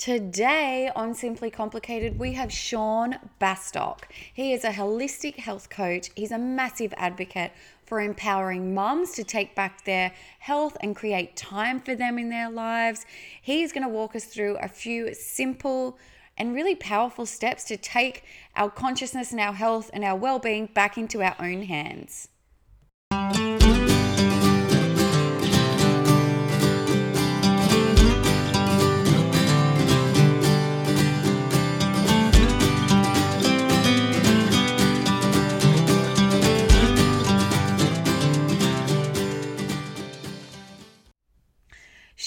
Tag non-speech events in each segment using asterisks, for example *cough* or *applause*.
Today on Simply Complicated, we have Sean Bastock. He is a holistic health coach. He's a massive advocate for empowering mums to take back their health and create time for them in their lives. He's going to walk us through a few simple and really powerful steps to take our consciousness and our health and our well being back into our own hands.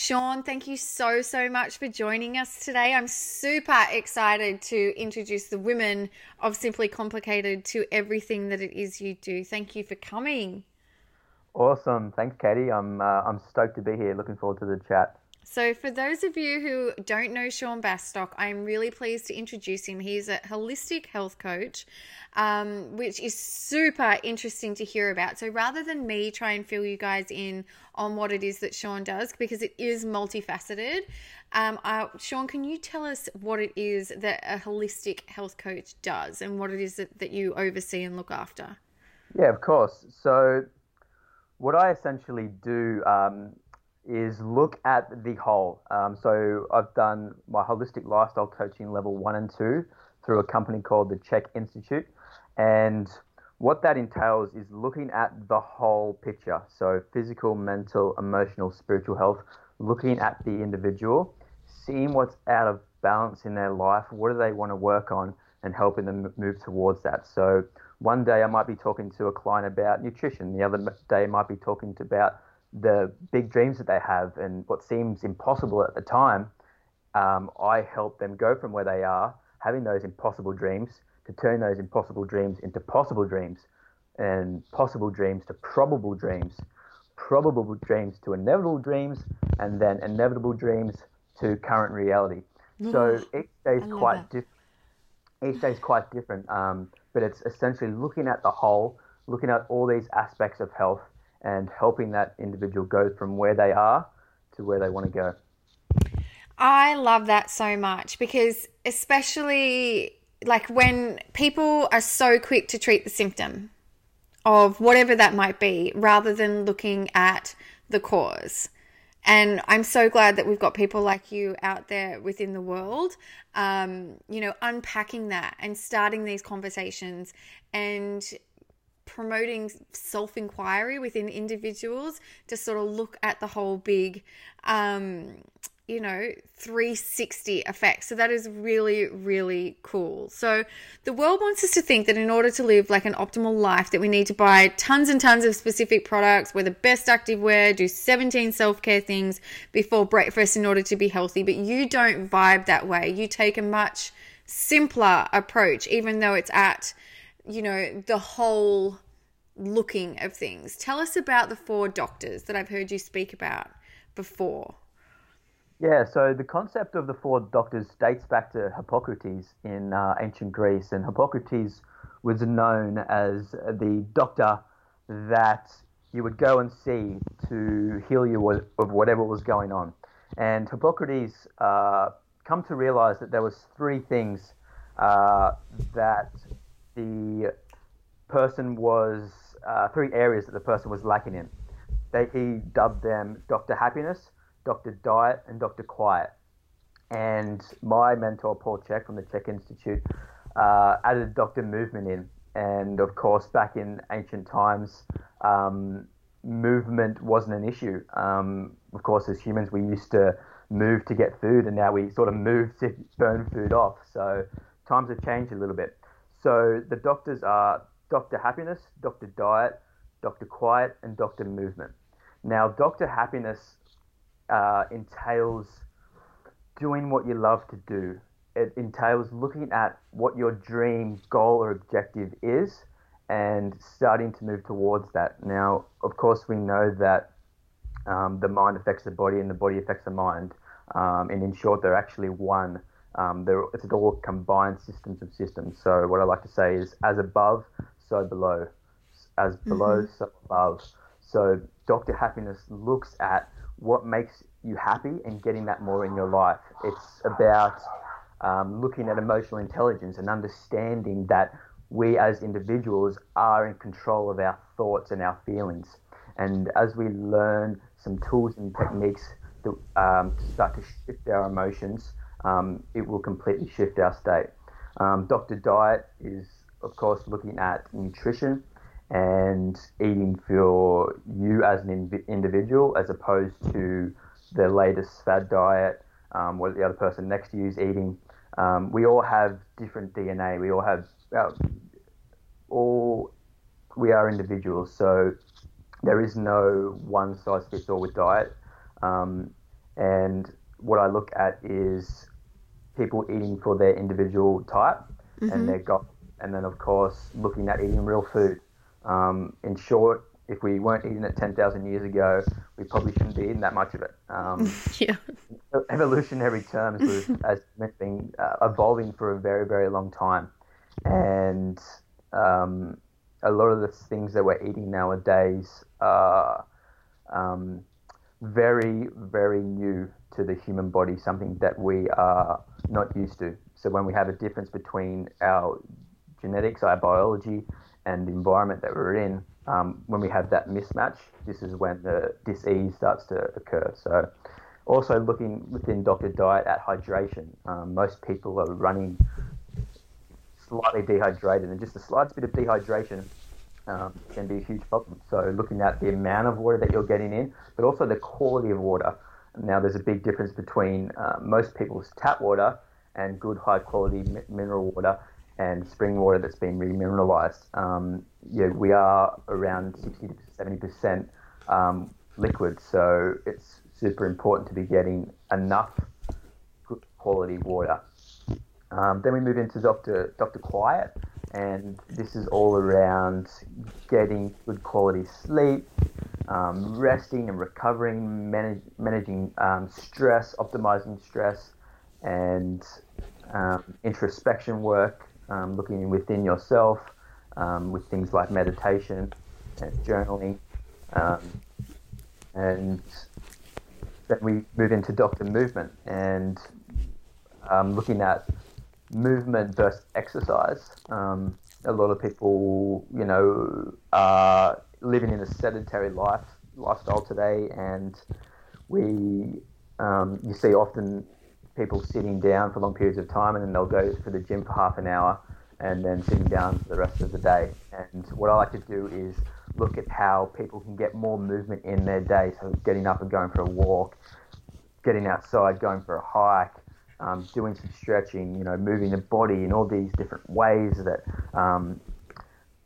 Sean, thank you so, so much for joining us today. I'm super excited to introduce the women of Simply Complicated to everything that it is you do. Thank you for coming. Awesome. Thanks, Katie. I'm, uh, I'm stoked to be here. Looking forward to the chat. So, for those of you who don't know Sean Bastock, I'm really pleased to introduce him. He's a holistic health coach, um, which is super interesting to hear about. So, rather than me try and fill you guys in on what it is that Sean does, because it is multifaceted, um, uh, Sean, can you tell us what it is that a holistic health coach does and what it is that, that you oversee and look after? Yeah, of course. So, what I essentially do um, is look at the whole. Um, so I've done my holistic lifestyle coaching level one and two through a company called the CHEK Institute. And what that entails is looking at the whole picture. So physical, mental, emotional, spiritual health, looking at the individual, seeing what's out of balance in their life, what do they want to work on, and helping them move towards that. So one day I might be talking to a client about nutrition, the other day I might be talking to about the big dreams that they have and what seems impossible at the time, um, I help them go from where they are, having those impossible dreams, to turn those impossible dreams into possible dreams, and possible dreams to probable dreams, probable dreams to inevitable dreams, and then inevitable dreams to current reality. So each day is quite different. Each day is quite different, um, but it's essentially looking at the whole, looking at all these aspects of health and helping that individual go from where they are to where they want to go. I love that so much because, especially like when people are so quick to treat the symptom of whatever that might be rather than looking at the cause. And I'm so glad that we've got people like you out there within the world, um, you know, unpacking that and starting these conversations and promoting self inquiry within individuals to sort of look at the whole big, um, you know, 360 effect. So that is really, really cool. So the world wants us to think that in order to live like an optimal life, that we need to buy tons and tons of specific products, wear the best active wear, do 17 self-care things before breakfast in order to be healthy. But you don't vibe that way. You take a much simpler approach, even though it's at you know, the whole looking of things. Tell us about the four doctors that I've heard you speak about before. Yeah, so the concept of the four doctors dates back to Hippocrates in uh, ancient Greece, and Hippocrates was known as the doctor that you would go and see to heal you of whatever was going on. And Hippocrates uh, come to realize that there was three things uh, that the person was uh, three areas that the person was lacking in. They, he dubbed them Dr. Happiness, Dr. Diet, and Dr. Quiet. And my mentor, Paul Chek from the CHEK Institute, uh, added Dr. Movement in. And of course, back in ancient times, um, movement wasn't an issue. Um, of course, as humans, we used to move to get food, and now we sort of move to *laughs* burn food off. So times have changed a little bit. So the doctors are Dr. Happiness, Dr. Diet, Dr. Quiet, and Dr. Movement. Now, Dr. Happiness uh, entails doing what you love to do. It entails looking at what your dream, goal, or objective is and starting to move towards that. Now, of course, we know that um, the mind affects the body and the body affects the mind. Um, and in short, they're actually one. Um, it's all combined systems of systems. So what I like to say is, as above, so below, as below, mm-hmm. so above. So Dr. Happiness looks at what makes you happy and getting that more in your life. It's about um, looking at emotional intelligence and understanding that we as individuals are in control of our thoughts and our feelings. And as we learn some tools and techniques to, um, to start to shift our emotions, um, it will completely shift our state. Um, Dr. Diet is, of course, looking at nutrition and eating for you as an individual as opposed to the latest fad diet, um, what the other person next to you is eating. Um, we all have different DNA. We all have uh, all we are individuals. So there is no one size fits all with diet. Um, and what I look at is people eating for their individual type mm-hmm. and their goal. And then, of course, looking at eating real food. Um, in short, if we weren't eating it 10,000 years ago, we probably shouldn't be eating that much of it. Um, *laughs* yeah. Evolutionary terms was *laughs* as been uh, evolving for a very, very long time. And um, a lot of the things that we're eating nowadays are um, very, very new to the human body, something that we are not used to. So when we have a difference between our genetics, our biology, and the environment that we're in, um, when we have that mismatch, this is when the disease starts to occur. So also looking within Dr. Diet at hydration. Um, most people are running slightly dehydrated, and just the slightest bit of dehydration um, can be a huge problem. So looking at the amount of water that you're getting in, but also the quality of water. Now there's a big difference between uh, most people's tap water and good high quality mi- mineral water and spring water that's been remineralized. Um, yeah, we are around 60 to 70 percent um, liquid, so it's super important to be getting enough good quality water. Um, then we move into Dr. Dr. Quiet, and this is all around getting good quality sleep, um, resting and recovering, manage, managing um, stress, optimizing stress, and um, introspection work, um, looking within yourself um, with things like meditation and journaling. and then we move into Dr. Movement and looking at movement versus exercise. Um, a lot of people, you know, are living in a sedentary life lifestyle today, and we um, you see often people sitting down for long periods of time, and then they'll go to the gym for half an hour, and then sitting down for the rest of the day. And what I like to do is look at how people can get more movement in their day, so getting up and going for a walk, getting outside, going for a hike, um, doing some stretching, you know, moving the body in all these different ways that um,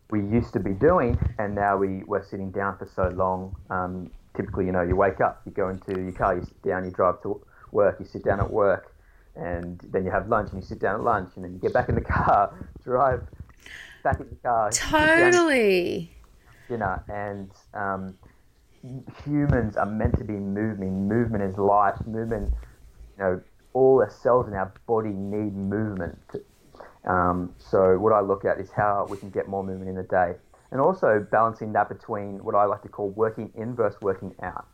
we used to be doing, and now we we're sitting down for so long. Um, typically, you know, you wake up, you go into your car, you sit down, you drive to work, you sit down at work, and then you have lunch and you sit down at lunch, and then you get back in the *laughs* car, drive back in the car. Totally. Dinner and um, humans are meant to be moving. Movement is life. Movement, you know, all the cells in our body need movement. Um, so what I look at is how we can get more movement in the day, and also balancing that between what I like to call working in versus working out.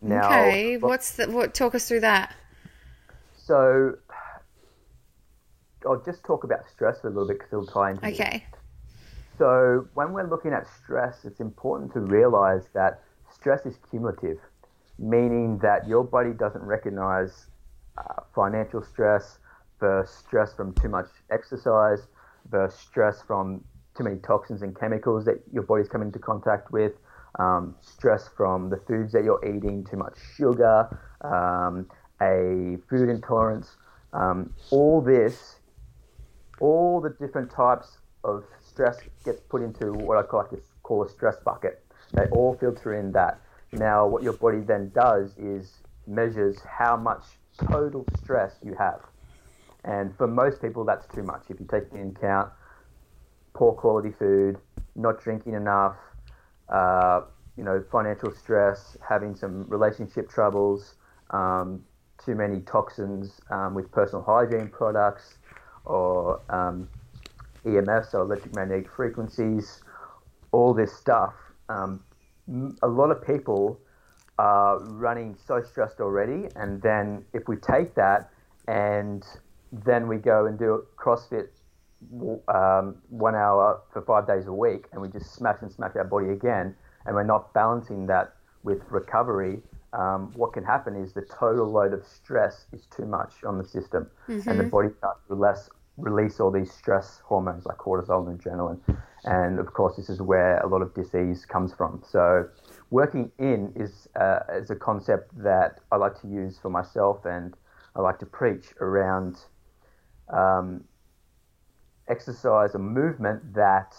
Now, okay, what's the what? Talk us through that. So, I'll just talk about stress for a little bit because it'll tie into. Okay. This. So when we're looking at stress, it's important to realize that stress is cumulative, meaning that your body doesn't recognize uh, financial stress versus stress from too much exercise versus stress from too many toxins and chemicals that your body's coming into contact with, um, stress from the foods that you're eating, too much sugar, um, a food intolerance, um, all this, all the different types of stress gets put into what I call, like call a stress bucket. They all filter in that. Now, what your body then does is measures how much total stress you have. And for most people, that's too much. If you take into account poor quality food, not drinking enough, uh, you know, financial stress, having some relationship troubles, um, too many toxins um, with personal hygiene products, or um, EMFs, so electromagnetic frequencies, all this stuff. Um, a lot of people are running so stressed already, and then if we take that and then we go and do a CrossFit um, one hour for five days a week, and we just smash and smash our body again, and we're not balancing that with recovery, um, what can happen is the total load of stress is too much on the system, mm-hmm. and the body starts to less, release all these stress hormones like cortisol and adrenaline. And of course, this is where a lot of disease comes from. So, working in is, uh, is a concept that I like to use for myself and I like to preach around um, exercise or movement that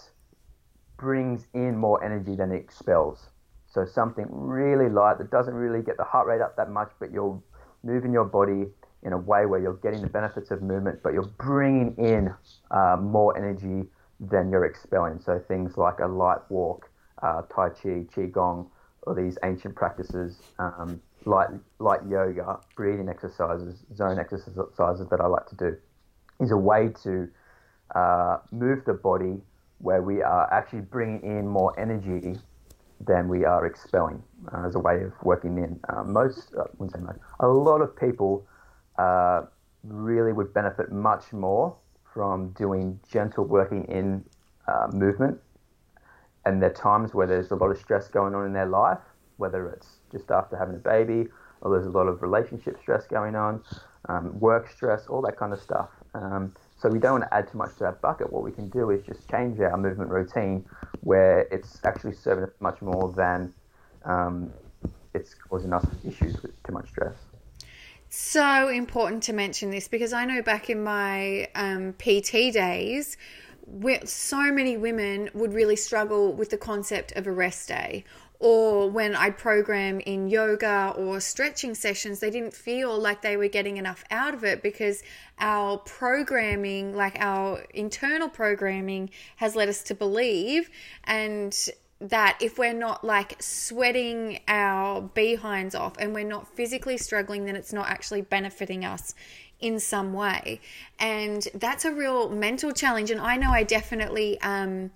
brings in more energy than it expels. So something really light that doesn't really get the heart rate up that much, but you're moving your body in a way where you're getting the benefits of movement, but you're bringing in uh, more energy than you're expelling. So things like a light walk, uh, Tai Chi, Qigong, or these ancient practices, um, light, light yoga, breathing exercises, zone exercises that I like to do, is a way to uh, move the body where we are actually bringing in more energy than we are expelling uh, as a way of working in. Uh, most, uh, wouldn't say most, a lot of people uh, really would benefit much more from doing gentle working in uh, movement. And there are times where there's a lot of stress going on in their life, whether it's just after having a baby or there's a lot of relationship stress going on, um, work stress, all that kind of stuff. Um, so we don't want to add too much to that bucket. What we can do is just change our movement routine where it's actually serving us much more than um, it's causing us issues with too much stress. So important to mention this because I know back in my um, PT days, so many women would really struggle with the concept of a rest day. Or when I program in yoga or stretching sessions, they didn't feel like they were getting enough out of it because our programming, like our internal programming, has led us to believe and that if we're not like sweating our behinds off and we're not physically struggling, then it's not actually benefiting us in some way. And that's a real mental challenge. And I know I definitely, um,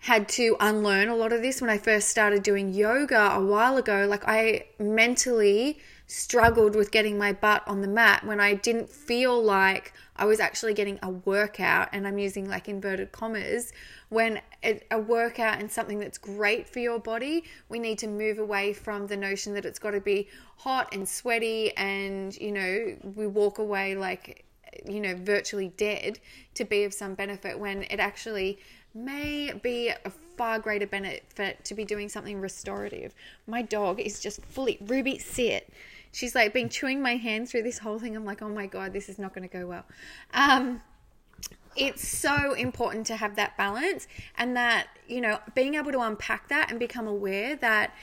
had to unlearn a lot of this when I first started doing yoga a while ago. Like, I mentally struggled with getting my butt on the mat when I didn't feel like I was actually getting a workout, and I'm using like inverted commas. When it, a workout and something that's great for your body, we need to move away from the notion that it's got to be hot and sweaty, and you know, we walk away like, you know, virtually dead to be of some benefit when it actually may be a far greater benefit to be doing something restorative. My dog is just fully Ruby, sit. She's like been chewing my hand through this whole thing. I'm like, oh my god, this is not going to go well. Um, it's so important to have that balance and that you know being able to unpack that and become aware that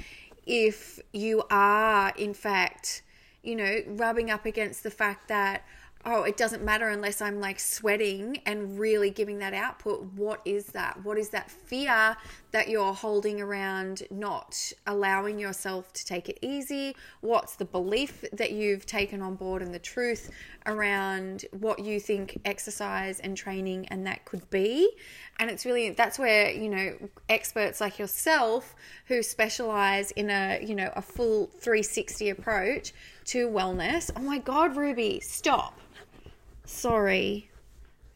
if you are in fact you know rubbing up against the fact that oh, it doesn't matter unless I'm like sweating and really giving that output. What is that? What is that fear that you're holding around not allowing yourself to take it easy? What's the belief that you've taken on board and the truth around what you think exercise and training and that could be? And it's really that's where, you know, experts like yourself who specialize in a, you know, a full 360 approach to wellness. Oh my god, Ruby, stop sorry.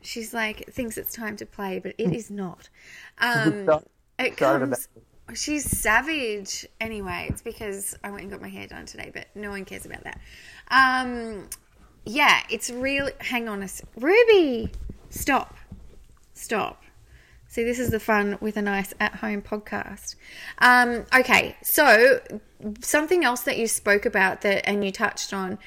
She's like, thinks it's time to play, but it is not. Um, it comes. She's savage. Anyway, it's because I went and got my hair done today, but no one cares about that. Um, yeah, it's real. Hang on a sec. Ruby, stop, stop. See, this is the fun with a nice at-home podcast. Um, okay, so something else that you spoke about that and you touched on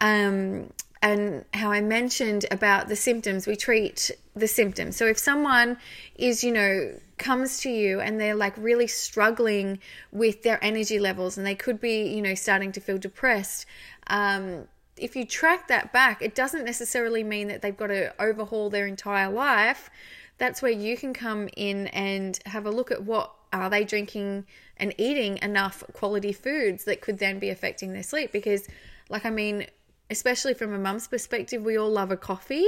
um, and how I mentioned about the symptoms, we treat the symptoms. So if someone is, you know, comes to you and they're like really struggling with their energy levels and they could be, you know, starting to feel depressed, um, if you track that back, it doesn't necessarily mean that they've got to overhaul their entire life. That's where you can come in and have a look at what are they drinking and eating enough quality foods that could then be affecting their sleep because like I mean especially from a mum's perspective, we all love a coffee.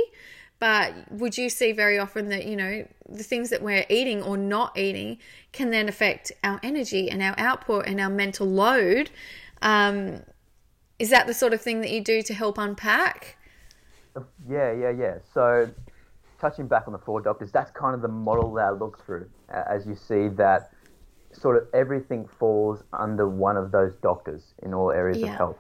But would you see very often that, you know, the things that we're eating or not eating can then affect our energy and our output and our mental load Um, is that the sort of thing that you do to help unpack? Yeah, yeah, yeah. So, touching back on the four doctors, that's kind of the model that I look through. As you see, that sort of everything falls under one of those doctors in all areas Yeah. of health.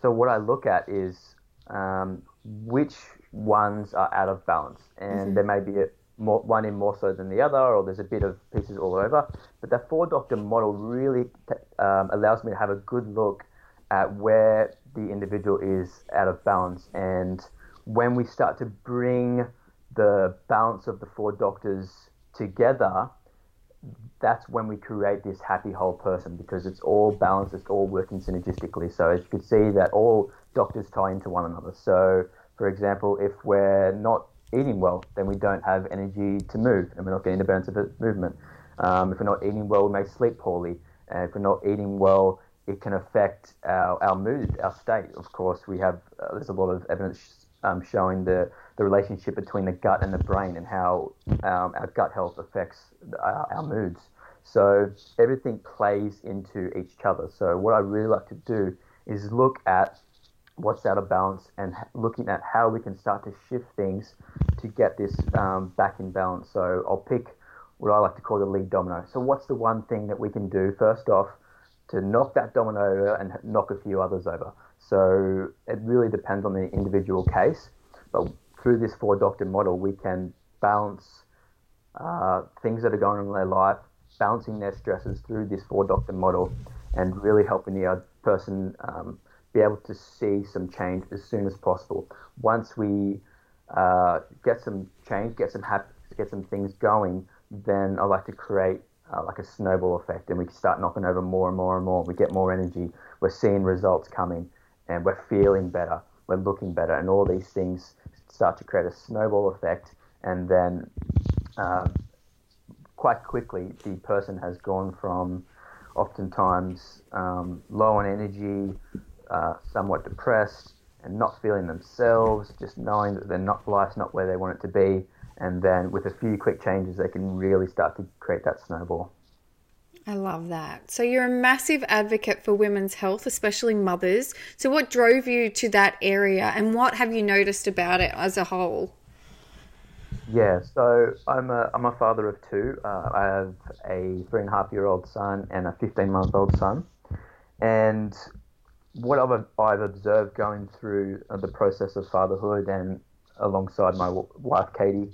So, what I look at is um, which ones are out of balance, and there may be a, more, one in more so than the other, or there's a bit of pieces all over. But that four doctor model really um, allows me to have a good look at where the individual is out of balance. And when we start to bring the balance of the four doctors together, that's when we create this happy whole person because it's all balanced, it's all working synergistically. So as you can see that all doctors tie into one another. So for example, if we're not eating well, then we don't have energy to move and we're not getting the benefits of movement. Um, if we're not eating well, we may sleep poorly. And if we're not eating well, it can affect our, our mood, our state. Of course, we have uh, there's a lot of evidence um, showing the, the relationship between the gut and the brain and how um, our gut health affects our, our moods. So everything plays into each other. So what I really like to do is look at what's out of balance and looking at how we can start to shift things to get this um, back in balance. So I'll pick what I like to call the lead domino. So what's the one thing that we can do first off to knock that domino over and knock a few others over? So it really depends on the individual case, but through this four doctor model, we can balance uh, things that are going on in their life, balancing their stresses through this four doctor model, and really helping the person um, be able to see some change as soon as possible. Once we uh, get some change, get some hap- get some things going, then I like to create uh, like a snowball effect, and we start knocking over more and more and more. We get more energy. We're seeing results coming, and we're feeling better. We're looking better, and all these things start to create a snowball effect, and then um, quite quickly the person has gone from oftentimes um, low on energy, uh, somewhat depressed, and not feeling themselves, just knowing that they're not life's not where they want it to be, and then with a few quick changes, they can really start to create that snowball. I love that. So you're a massive advocate for women's health, especially mothers. So what drove you to that area and what have you noticed about it as a whole? Yeah, so I'm a, I'm a father of two. Uh, I have a three and a half year old son and a 15 month old son. And what I've, I've observed going through uh, the process of fatherhood and alongside my wife, Katie.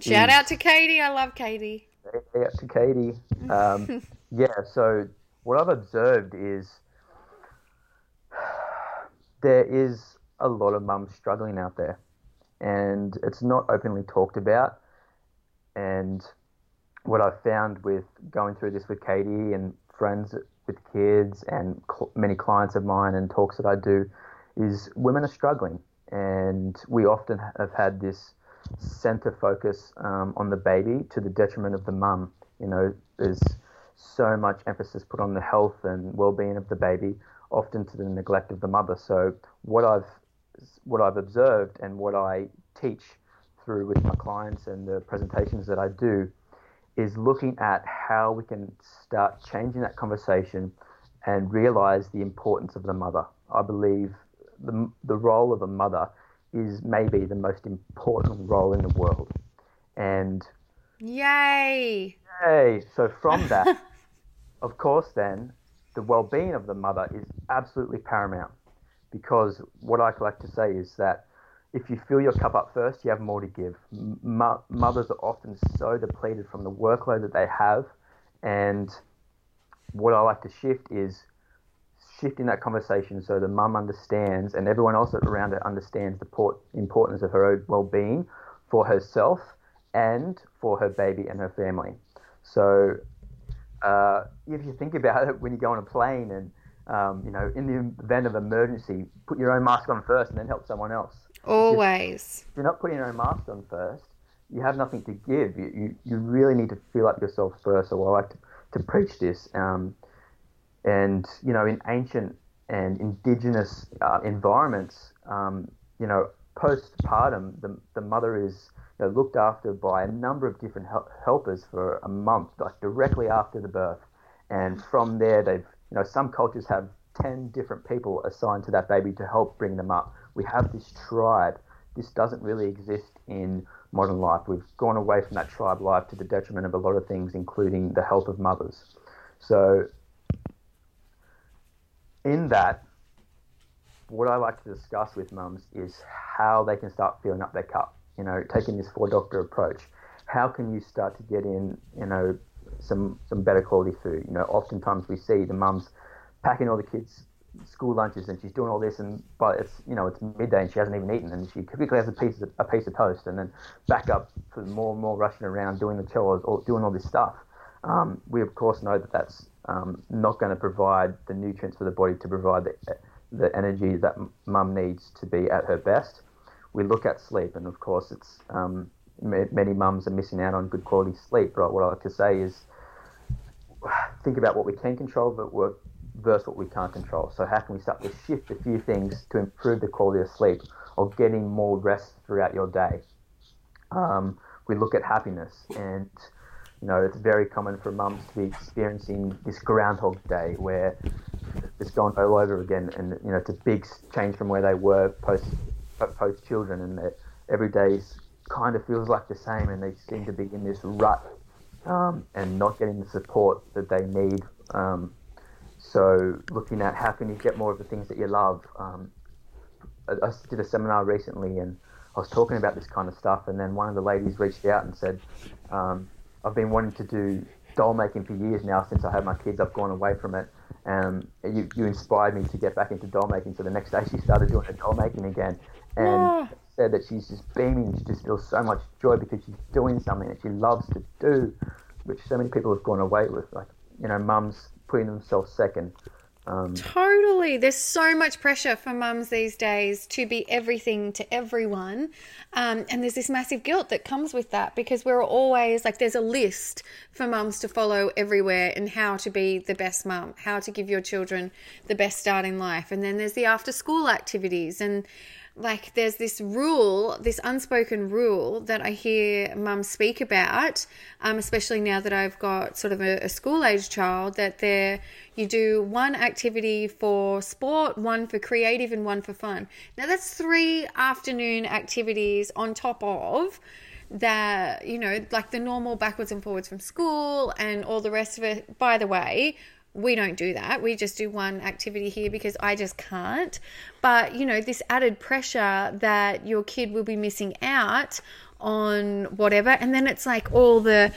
Shout is- out to Katie. I love Katie. Hey, out to Katie. Um, *laughs* yeah, so what I've observed is *sighs* there is a lot of mums struggling out there, and it's not openly talked about. And what I've found with going through this with Katie and friends with kids and cl- many clients of mine and talks that I do is women are struggling, and we often have had this center focus um, on the baby to the detriment of the mum. You know, there's so much emphasis put on the health and well-being of the baby, often to the neglect of the mother. So what I've what I've observed and what I teach through with my clients and the presentations that I do is looking at how we can start changing that conversation and realize the importance of the mother. I believe the, the role of a mother is maybe the most important role in the world. And Yay. Yay! So from *laughs* that, of course, then the well-being of the mother is absolutely paramount because what I like to say is that if you fill your cup up first, you have more to give. Mo- mothers are often so depleted from the workload that they have, and what I like to shift is shifting that conversation so the mum understands and everyone else around her understands the port- importance of her own well-being for herself and for her baby and her family. So uh, if you think about it, when you go on a plane and um, you know, in the event of emergency, put your own mask on first and then help someone else. Always. If you're not putting your own mask on first, you have nothing to give. You, you, you really need to fill up yourself first. So I like to, to preach this. Um, and, you know, in ancient and indigenous uh, environments, um, you know, postpartum, the, the mother is know, looked after by a number of different hel- helpers for a month, like directly after the birth. And from there, they've, you know, some cultures have 10 different people assigned to that baby to help bring them up. We have this tribe. This doesn't really exist in modern life. We've gone away from that tribe life to the detriment of a lot of things, including the health of mothers. So, in that, what I like to discuss with mums is how they can start filling up their cup. You know, taking this four doctor approach. How can you start to get in, you know, some some better quality food? You know, oftentimes we see the mums packing all the kids school lunches and she's doing all this and but it's you know it's midday and she hasn't even eaten and she typically has a piece of, a piece of toast and then back up for more and more rushing around doing the chores or doing all this stuff. Um, we of course know that that's um, not going to provide the nutrients for the body to provide the, the energy that mum needs to be at her best. We look at sleep and of course it's um, many mums are missing out on good quality sleep. But what I like to say is *sighs* think about what we can control, but work versus what we can't control. So how can we start to shift a few things to improve the quality of sleep or getting more rest throughout your day? Um, we look at happiness and you know it's very common for mums to be experiencing this groundhog day where it's gone all over again and you know it's a big change from where they were post post children and that every day kind of feels like the same and they seem to be in this rut um, and not getting the support that they need um, so looking at how can you get more of the things that you love. Um, I, I did a seminar recently and I was talking about this kind of stuff, and then one of the ladies reached out and said, um, "I've been wanting to do doll making for years now since I had my kids. I've gone away from it. And you, you inspired me to get back into doll making. So the next day she started doing her doll making again, and yeah. said that she's just beaming. She just feels so much joy because she's doing something that she loves to do, which so many people have gone away with. Like you know, mums putting themselves second. Um, totally. There's so much pressure for mums these days to be everything to everyone. Um, and there's this massive guilt that comes with that because we're always like, there's a list for mums to follow everywhere and how to be the best mum, how to give your children the best start in life. And then there's the after school activities and like there's this rule, this unspoken rule that I hear mums speak about, um, especially now that I've got sort of a, a school age child, that there you do one activity for sport, one for creative, and one for fun. Now that's three afternoon activities on top of that, you know, like the normal backwards and forwards from school and all the rest of it. By the way, we don't do that. We just do one activity here because I just can't. But, you know, this added pressure that your kid will be missing out on whatever. And then it's like all the,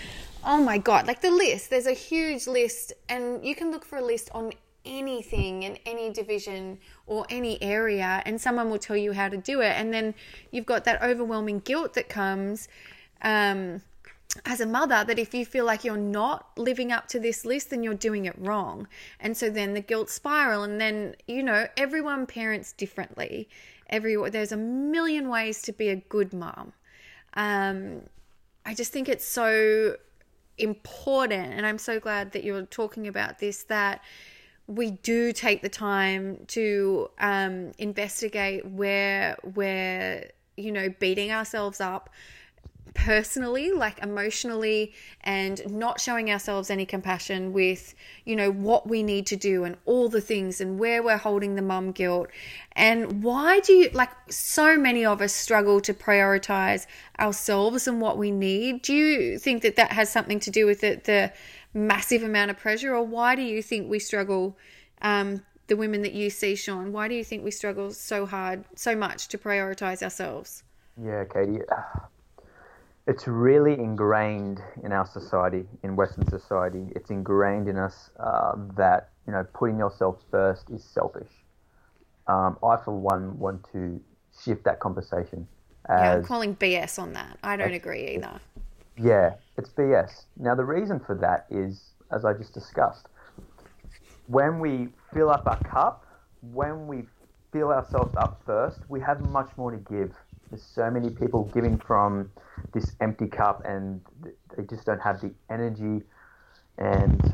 oh my God, like the list. There's a huge list, and you can look for a list on anything in any division or any area, and someone will tell you how to do it. And then you've got that overwhelming guilt that comes. Um, as a mother that if you feel like you're not living up to this list, then you're doing it wrong. And so then the guilt spiral, and then, you know, everyone parents differently. Every, there's a million ways to be a good mom. Um, I just think it's so important, and I'm so glad that you're talking about this that we do take the time to um, investigate where we're, you know, beating ourselves up personally, like emotionally, and not showing ourselves any compassion with, you know, what we need to do and all the things and where we're holding the mum guilt. And why do you, like, so many of us struggle to prioritize ourselves and what we need? Do you think that that has something to do with it, the massive amount of pressure, or why do you think we struggle? Um, the women that you see, Sean, why do you think we struggle so hard, so much to prioritize ourselves? Yeah, Katie it's really ingrained in our society, in Western society. It's ingrained in us uh, that you know putting yourself first is selfish. Um, I, for one, want to shift that conversation. Yeah, I'm calling BS on that. I don't agree either. Yeah, it's BS. Now the reason for that is, as I just discussed, when we fill up our cup, when we fill ourselves up first, we have much more to give there's so many people giving from this empty cup, and they just don't have the energy and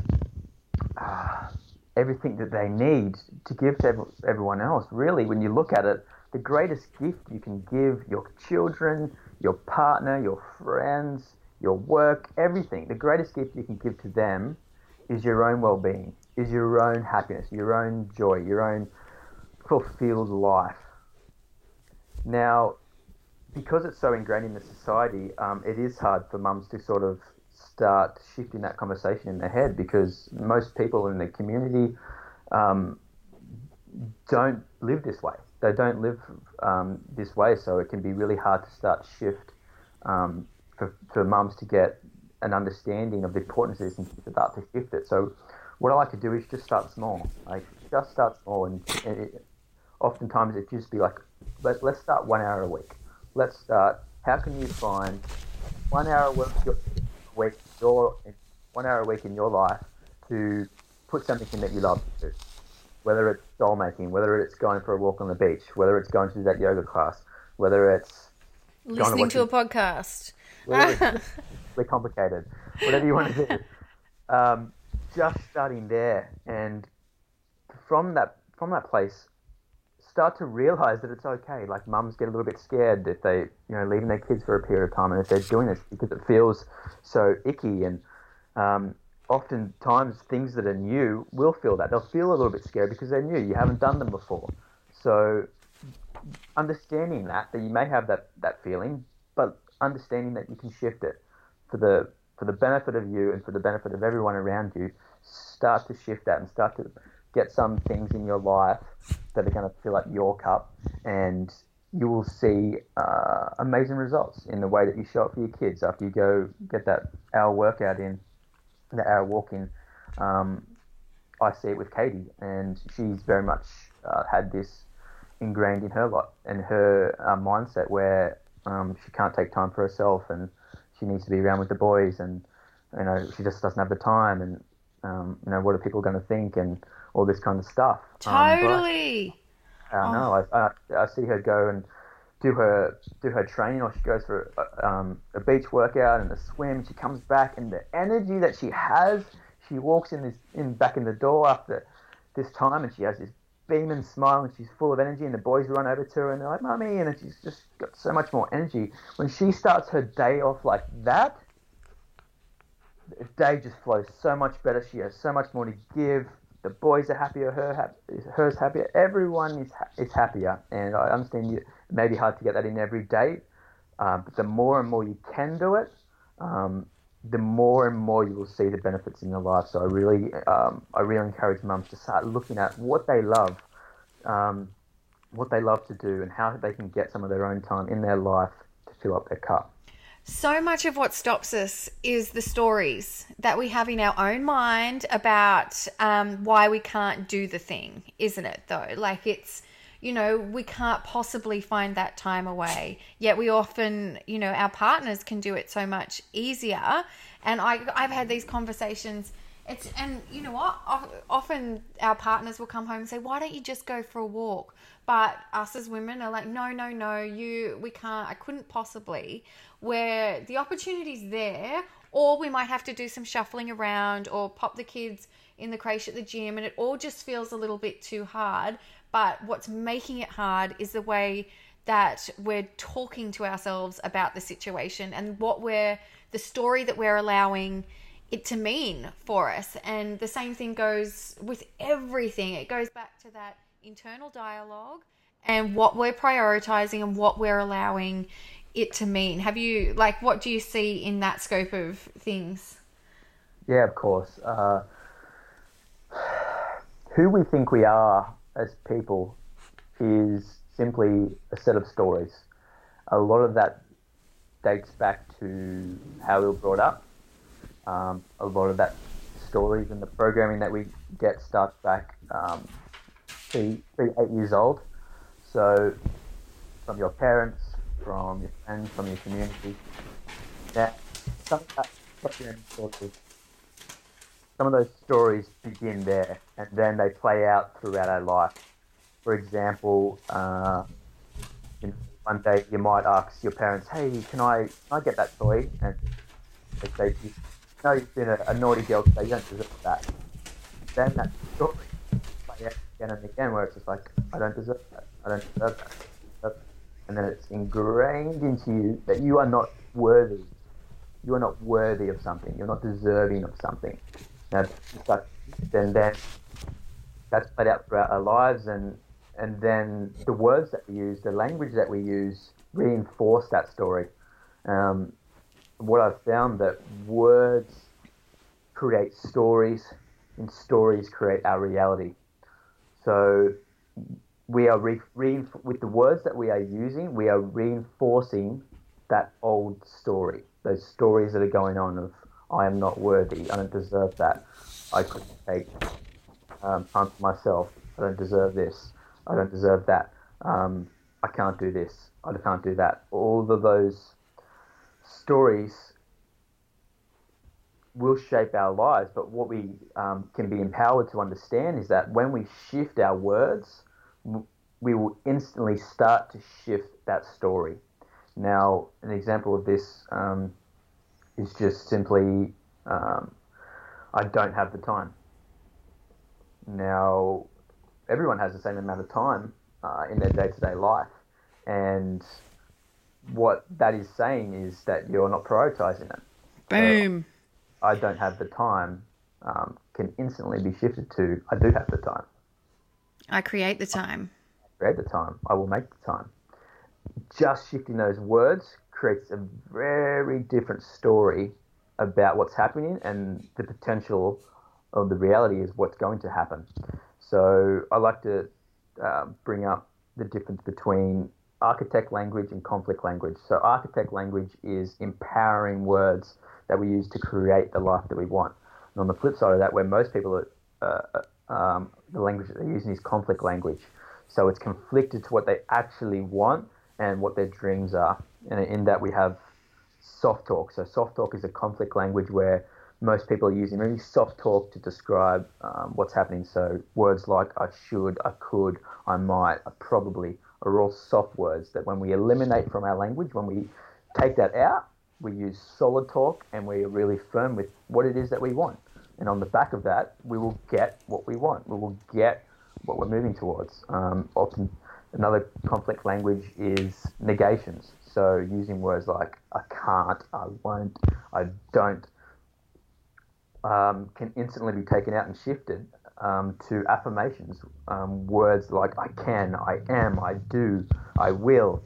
uh, everything that they need to give to everyone else. Really, when you look at it, the greatest gift you can give your children, your partner, your friends, your work, everything, the greatest gift you can give to them is your own well being. is your own happiness, your own joy, your own fulfilled life. Now, because it's so ingrained in the society, um, it is hard for mums to sort of start shifting that conversation in their head because most people in the community um, don't live this way. They don't live um, this way, so it can be really hard to start shift um, for, for mums to get an understanding of the importance of this and start to shift it. So, what I like to do is just start small. Like just start small, and, and it, oftentimes it just be like, let, let's start one hour a week. Let's start. How can you find one hour a week, your one hour a week in your life to put something in that you love to do? Whether it's doll making, whether it's going for a walk on the beach, whether it's going to that yoga class, whether it's listening to, to a podcast. We're *laughs* complicated. Whatever you want to do. *laughs* Um, just starting there, and from that from that place, start to realize that it's okay. Like mums get a little bit scared if they, you know, leaving their kids for a period of time, and if they're doing this because it feels so icky, and um, oftentimes things that are new will feel that they'll feel a little bit scared because they're new. You haven't done them before, so understanding that that you may have that that feeling, but understanding that you can shift it for the for the benefit of you and for the benefit of everyone around you, start to shift that and start to get some things in your life that are going to fill up your cup, and you will see uh, amazing results in the way that you show up for your kids after you go get that hour workout in, the hour walk in. Um, I see it with Katie, and she's very much uh, had this ingrained in her lot and her uh, mindset where um, she can't take time for herself and she needs to be around with the boys, and you know she just doesn't have the time, and um, you know what are people going to think, and all this kind of stuff. Totally. Um, I, know. I, I, I see her go and do her do her training, or she goes for a, um, a beach workout and a swim. She comes back, and the energy that she has, she walks in this in back in the door after this time, and she has this beaming smile, and she's full of energy. And the boys run over to her, and they're like, "Mummy," and she's just got so much more energy. When she starts her day off like that, the day just flows so much better. She has so much more to give. The boys are happier, her ha- her's happier. Everyone is ha- is happier, and I understand you. It may be hard to get that in every day, um, but the more and more you can do it, um, the more and more you will see the benefits in your life. So I really, um, I really encourage mums to start looking at what they love, um, what they love to do, and how they can get some of their own time in their life to fill up their cup. So much of what stops us is the stories that we have in our own mind about um, why we can't do the thing, isn't it? Though, like it's you know, we can't possibly find that time away. Yet we often, you know, our partners can do it so much easier. And I, I've had these conversations. It's and you know what? Often our partners will come home and say, "Why don't you just go for a walk?" But us as women are like, "No, no, no. You, we can't. I couldn't possibly." Where the opportunity's there, or we might have to do some shuffling around, or pop the kids in the creche at the gym, and it all just feels a little bit too hard. But what's making it hard is the way that we're talking to ourselves about the situation and what we're, the story that we're allowing it to mean for us. And the same thing goes with everything. It goes back to that internal dialogue and what we're prioritizing and what we're allowing it to mean. Have you, like, what do you see in that scope of things? Yeah, of course. Uh, who we think we are as people is simply a set of stories. A lot of that dates back to how we were brought up. Um, a lot of that stories and the programming that we get starts back um, three, eight years old. So from your parents, from your friends, from your community. That some of that of some of those stories begin there and then they play out throughout our life. For example, uh, you know, one day you might ask your parents, "Hey, can I can I get that toy?" And they say, "No, you've been a, a naughty girl today. You don't deserve that." Then that story play out again and again, where it's just like, "I don't deserve that. I don't deserve that." And then it's ingrained into you that you are not worthy. You are not worthy of something. You're not deserving of something. Now, and then that's played out throughout our lives, and and then the words that we use, the language that we use, reinforce that story. Um, what I've found that words create stories, and stories create our reality. So we are re- re- with the words that we are using, we are reinforcing that old story, those stories that are going on of I am not worthy, I don't deserve that, I couldn't take um, time for myself, I don't deserve this, I don't deserve that, um, I can't do this, I can't do that. All of those stories will shape our lives, but what we um, can be empowered to understand is that when we shift our words, we will instantly start to shift that story. Now, an example of this um, is just simply um, I don't have the time. Now, everyone has the same amount of time uh, in their day to day life. And what that is saying is that you're not prioritizing it. Boom. I don't have the time um, can instantly be shifted to I do have the time. I create the time. I create the time. I will make the time. Just shifting those words creates a very different story about what's happening and the potential of the reality is what's going to happen. So I like to uh, bring up the difference between architect language and conflict language. So architect language is empowering words that we use to create the life that we want. And on the flip side of that, where most people are, uh, um, the language that they're using is conflict language. So it's conflicted to what they actually want and what their dreams are. And in that we have soft talk. So soft talk is a conflict language where most people are using really soft talk to describe um, what's happening. So words like I should, I could, I might, I probably are all soft words that when we eliminate from our language, when we take that out, we use solid talk and we're really firm with what it is that we want. And on the back of that, we will get what we want. We will get what we're moving towards. Um, often, another conflict language is negations. So using words like I can't, I won't, I don't um, can instantly be taken out and shifted um, to affirmations. Um, words like I can, I am, I do, I will.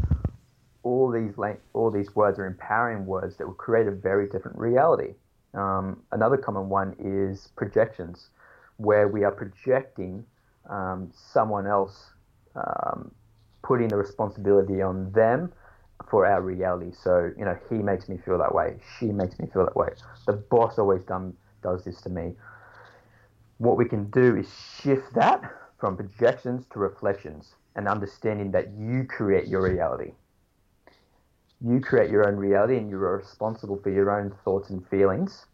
All these all these words are empowering words that will create a very different reality. Um, another common one is projections, where we are projecting um, someone else, um, putting the responsibility on them for our reality. So, you know, he makes me feel that way. She makes me feel that way. The boss always done, does this to me. What we can do is shift that from projections to reflections and understanding that you create your reality. You create your own reality and you're responsible for your own thoughts and feelings.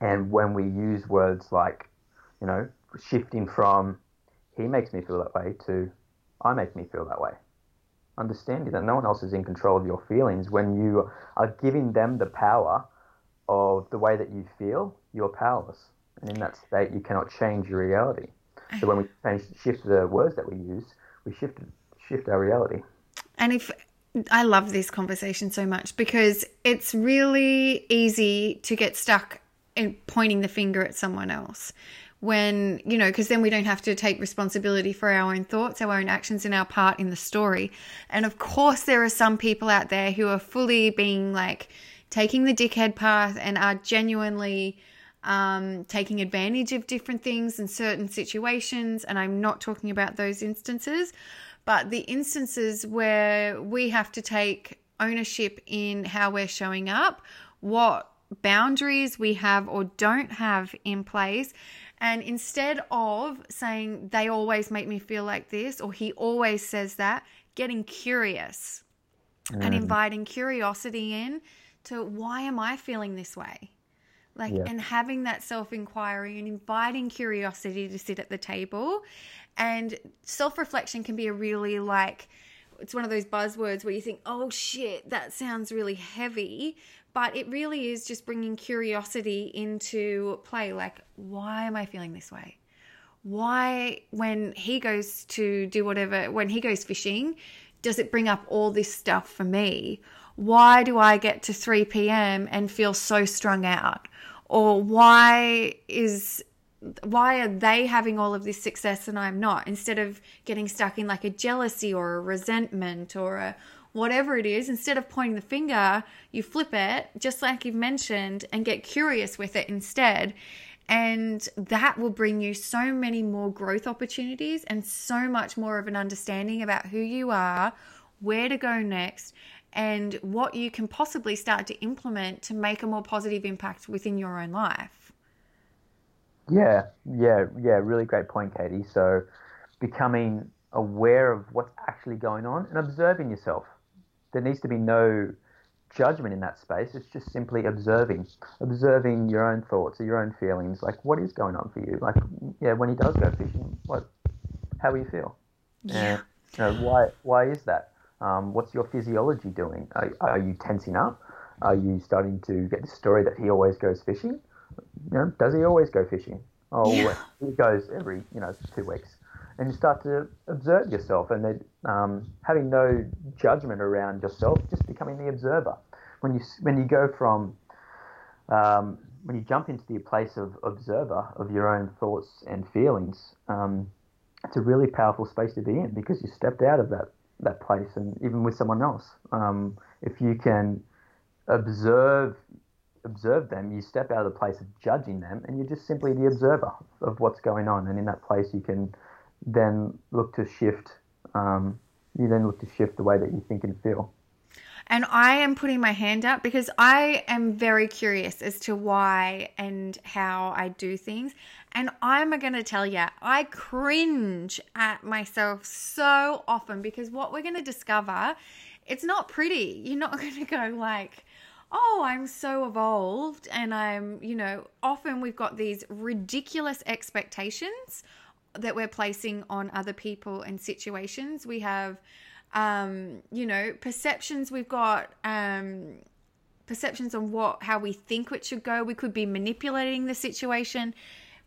And when we use words like, you know, shifting from he makes me feel that way to I make me feel that way understanding that no one else is in control of your feelings when you are giving them the power of the way that you feel, you're powerless. And in that state, you cannot change your reality. So when we *sighs* change, shift the words that we use, we shift shift our reality. And if I love this conversation so much because it's really easy to get stuck in pointing the finger at someone else when, you know, because then we don't have to take responsibility for our own thoughts, our own actions, and our part in the story. And of course, there are some people out there who are fully being like taking the dickhead path and are genuinely um, taking advantage of different things in certain situations. And I'm not talking about those instances, but the instances where we have to take ownership in how we're showing up, what boundaries we have or don't have in place and instead of saying they always make me feel like this or he always says that, getting curious mm. and inviting curiosity in to why am I feeling this way? Like, yeah. and having that self inquiry and inviting curiosity to sit at the table. And self reflection can be a really like, it's one of those buzzwords where you think, oh shit, that sounds really heavy. But it really is just bringing curiosity into play. Like why am i feeling this way? Why when he goes to do whatever when he goes fishing does it bring up all this stuff for me? Why do i get to 3 p.m and feel so strung out? Or why is why are they having all of this success and I'm not? Instead of getting stuck in like a jealousy or a resentment or a whatever it is, instead of pointing the finger, you flip it, just like you've mentioned, and get curious with it instead. And that will bring you so many more growth opportunities and so much more of an understanding about who you are, where to go next, and what you can possibly start to implement to make a more positive impact within your own life. Yeah, yeah, yeah, really great point, Katie. So becoming aware of what's actually going on and observing yourself. There needs to be no judgment in that space. It's just simply observing, observing your own thoughts or your own feelings. Like, what is going on for you? Like, yeah, when he does go fishing, what, how do you feel? Yeah. you know, why, why is that? Um, what's your physiology doing? Are, are you tensing up? Are you starting to get the story that he always goes fishing? You know, does he always go fishing? Oh, Yeah. he goes every, you know, two weeks. And you start to observe yourself and then um, having no judgment around yourself, just becoming the observer. When you when you go from um, when you jump into the place of observer of your own thoughts and feelings, um, it's a really powerful space to be in because you stepped out of that that place and even with someone else. Um, if you can observe observe them, you step out of the place of judging them, and you're just simply the observer of what's going on. And in that place, you can then look to shift. Um, you then look to shift the way that you think and feel. And I am putting my hand up because I am very curious as to why and how I do things. And I'm going to tell you, I cringe at myself so often because what we're going to discover, it's not pretty. You're not *laughs* going to go like, oh, I'm so evolved. And I'm, you know, often we've got these ridiculous expectations that we're placing on other people and situations. We have, um, you know, perceptions. We've got um, perceptions on what how we think it should go. We could be manipulating the situation.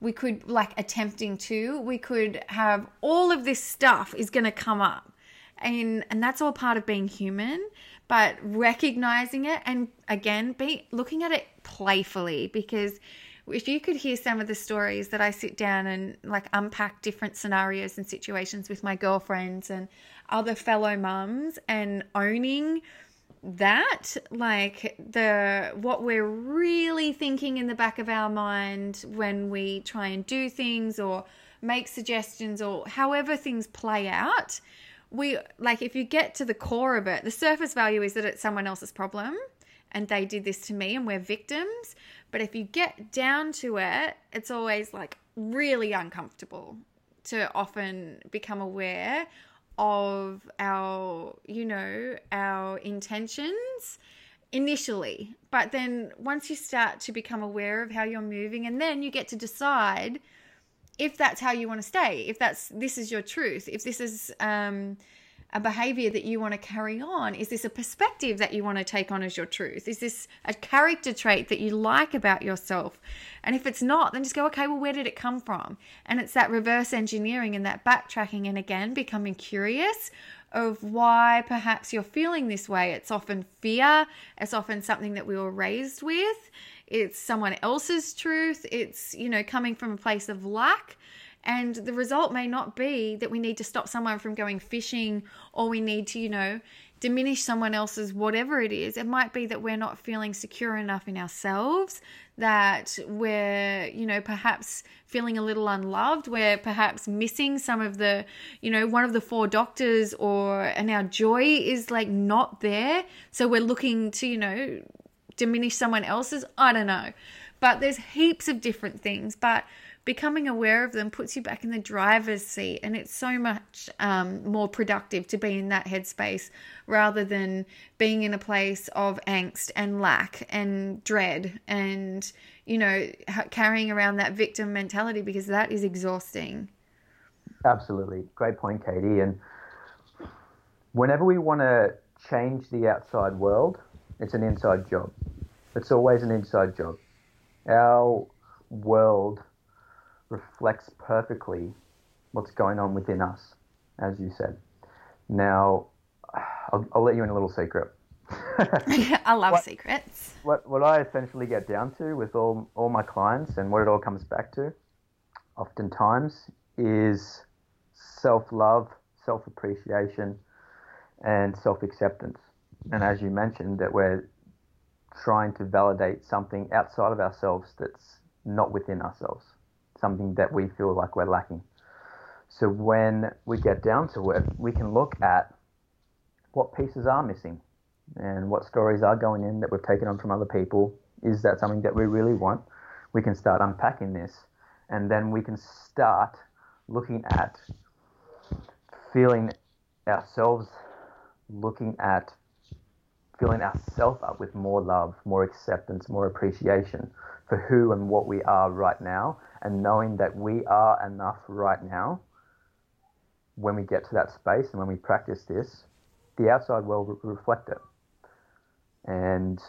We could like attempting to. We could have all of this stuff is going to come up, and and that's all part of being human. But recognizing it and again, be looking at it playfully because if you could hear some of the stories that I sit down and like unpack different scenarios and situations with my girlfriends and other fellow mums and owning that like the what we're really thinking in the back of our mind when we try and do things or make suggestions or however things play out we like if you get to the core of it the surface value is that it's someone else's problem and they did this to me and we're victims. But if you get down to it, it's always like really uncomfortable to often become aware of our, you know, our intentions initially. But then once you start to become aware of how you're moving, and then you get to decide if that's how you want to stay, if that's this is your truth, if this is um, a behavior that you want to carry on? Is this a perspective that you want to take on as your truth? Is this a character trait that you like about yourself? And if it's not, then just go, okay, well, where did it come from? And it's that reverse engineering and that backtracking, and again, becoming curious of why perhaps you're feeling this way. It's often fear, it's often something that we were raised with, it's someone else's truth, it's, you know, coming from a place of lack. And the result may not be that we need to stop someone from going fishing or we need to, you know, diminish someone else's whatever it is. It might be that we're not feeling secure enough in ourselves, that we're, you know, perhaps feeling a little unloved, we're perhaps missing some of the, you know, one of the four doctors or and our joy is like not there. So we're looking to, you know, diminish someone else's. I don't know. But there's heaps of different things. But becoming aware of them puts you back in the driver's seat and it's so much um, more productive to be in that headspace rather than being in a place of angst and lack and dread and you know carrying around that victim mentality because that is exhausting absolutely great point katie and whenever we want to change the outside world it's an inside job it's always an inside job our world reflects perfectly what's going on within us, as you said. Now, I'll, I'll let you in a little secret. *laughs* I love what, secrets. What what I essentially get down to with all all my clients and what it all comes back to oftentimes is self love, self appreciation, and self acceptance. And as you mentioned, that we're trying to validate something outside of ourselves that's not within ourselves, something that we feel like we're lacking. So when we get down to it, we can look at what pieces are missing and what stories are going in that we've taken on from other people. Is that something that we really want? We can start unpacking this and then we can start looking at feeling ourselves, looking at filling ourselves up with more love, more acceptance, more appreciation for who and what we are right now, and knowing that we are enough right now. When we get to that space and when we practice this, the outside world will reflect it. And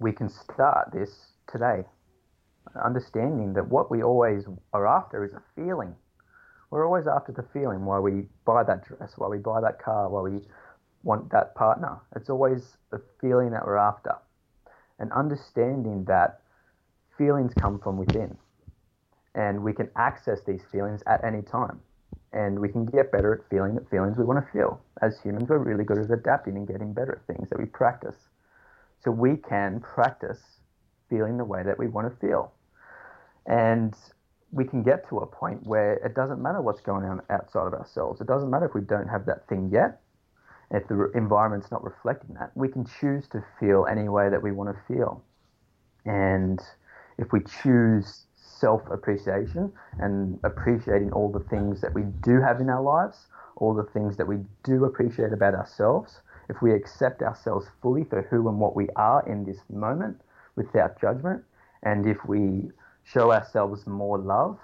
we can start this today, understanding that what we always are after is a feeling. We're always after the feeling why we buy that dress, why we buy that car, why we want that partner. It's always the feeling that we're after. And understanding that feelings come from within. And we can access these feelings at any time. And we can get better at feeling the feelings we want to feel. As humans, we're really good at adapting and getting better at things that we practice. So we can practice feeling the way that we want to feel. And we can get to a point where it doesn't matter what's going on outside of ourselves. It doesn't matter if we don't have that thing yet if the environment's not reflecting that, we can choose to feel any way that we want to feel. And if we choose self appreciation and appreciating all the things that we do have in our lives, all the things that we do appreciate about ourselves, if we accept ourselves fully for who and what we are in this moment without judgment, and if we show ourselves more love,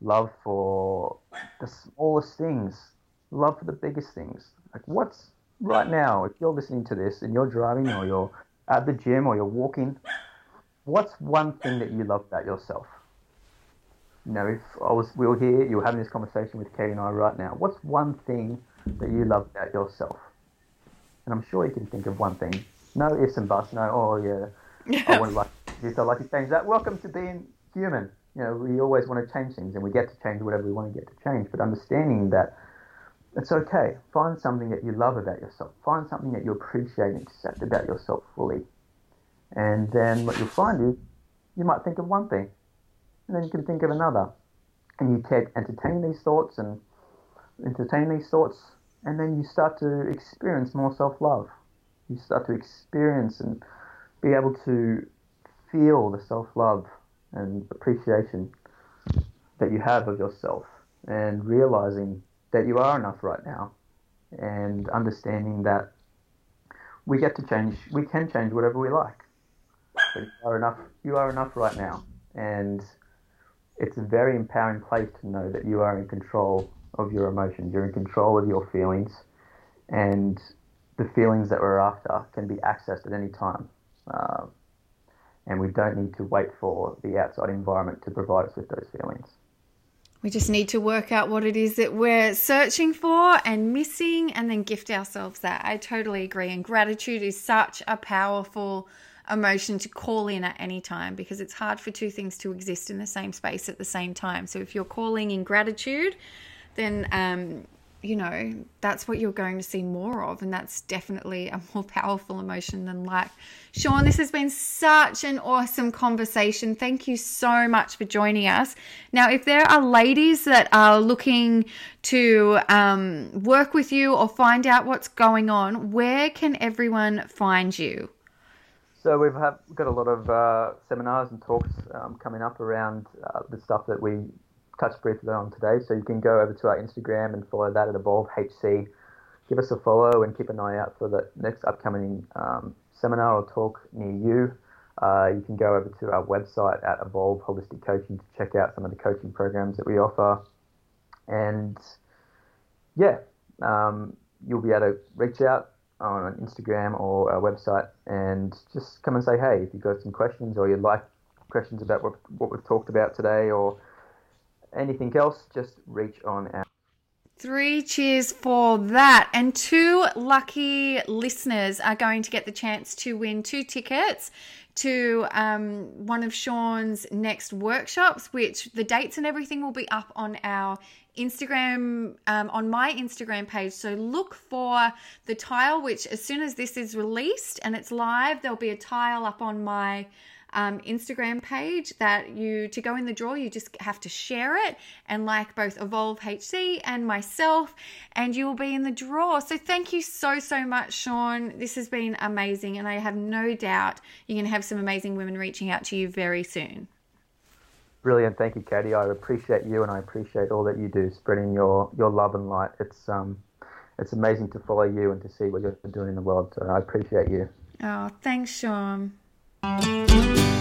love for the smallest things, love for the biggest things, like what's right now, if you're listening to this and you're driving or you're at the gym or you're walking, what's one thing that you love about yourself? You know, if I was we were here, you were having this conversation with Katie and I right now. What's one thing that you love about yourself? And I'm sure you can think of one thing. No ifs and buts. No, oh yeah, I want to *laughs* like this. I like to change that. Welcome to being human. You know, we always want to change things, and we get to change whatever we want to get to change. But understanding that it's okay. Find something that you love about yourself. Find something that you appreciate and accept about yourself fully. And then what you'll find is you might think of one thing, and then you can think of another. And you can entertain these thoughts and entertain these thoughts, and then you start to experience more self love. You start to experience and be able to feel the self love and appreciation that you have of yourself, and realizing that you are enough right now and understanding that we get to change we can change whatever we like. But you are enough you are enough right now. And it's a very empowering place to know that you are in control of your emotions you're in control of your feelings and the feelings that we're after can be accessed at any time. Uh, and we don't need to wait for the outside environment to provide us with those feelings we just need to work out what it is that we're searching for and missing and then gift ourselves that. I totally agree. And gratitude is such a powerful emotion to call in at any time because it's hard for two things to exist in the same space at the same time. So if you're calling in gratitude, then um, you know, that's what you're going to see more of. And that's definitely a more *laughs* powerful emotion than lack. Sean, this has been such an awesome conversation. Thank you so much for joining us. Now, if there are ladies that are looking to um, work with you or find out what's going on, where can everyone find you? So we've have, got a lot of uh, seminars and talks um, coming up around uh, the stuff that we touched briefly on today. So you can go over to our Instagram and follow that at Evolve HC. Give us a follow and keep an eye out for the next upcoming um, seminar or talk near you. Uh, you can go over to our website at Evolve Holistic Coaching to check out some of the coaching programs that we offer. And yeah, um, you'll be able to reach out on Instagram or our website and just come and say, hey, if you've got some questions or you'd like questions about what, what we've talked about today or anything else, just reach on out. Three cheers for that. And two lucky listeners are going to get the chance to win two tickets to um, one of Sean's next workshops, which the dates and everything will be up on our Instagram, um, on my Instagram page. So look for the tile, which as soon as this is released and it's live, there'll be a tile up on my um, Instagram page that you to go in the draw, you just have to share it and like both Evolve HC and myself, and you will be in the draw. So thank you so so much, Sean. This has been amazing, and I have no doubt you're going to have some amazing women reaching out to you very soon. Brilliant, thank you, Katie. I appreciate you, and I appreciate all that you do, spreading your your love and light. It's um, it's amazing to follow you and to see what you're doing in the world. So I appreciate you. Oh, thanks, Sean. Música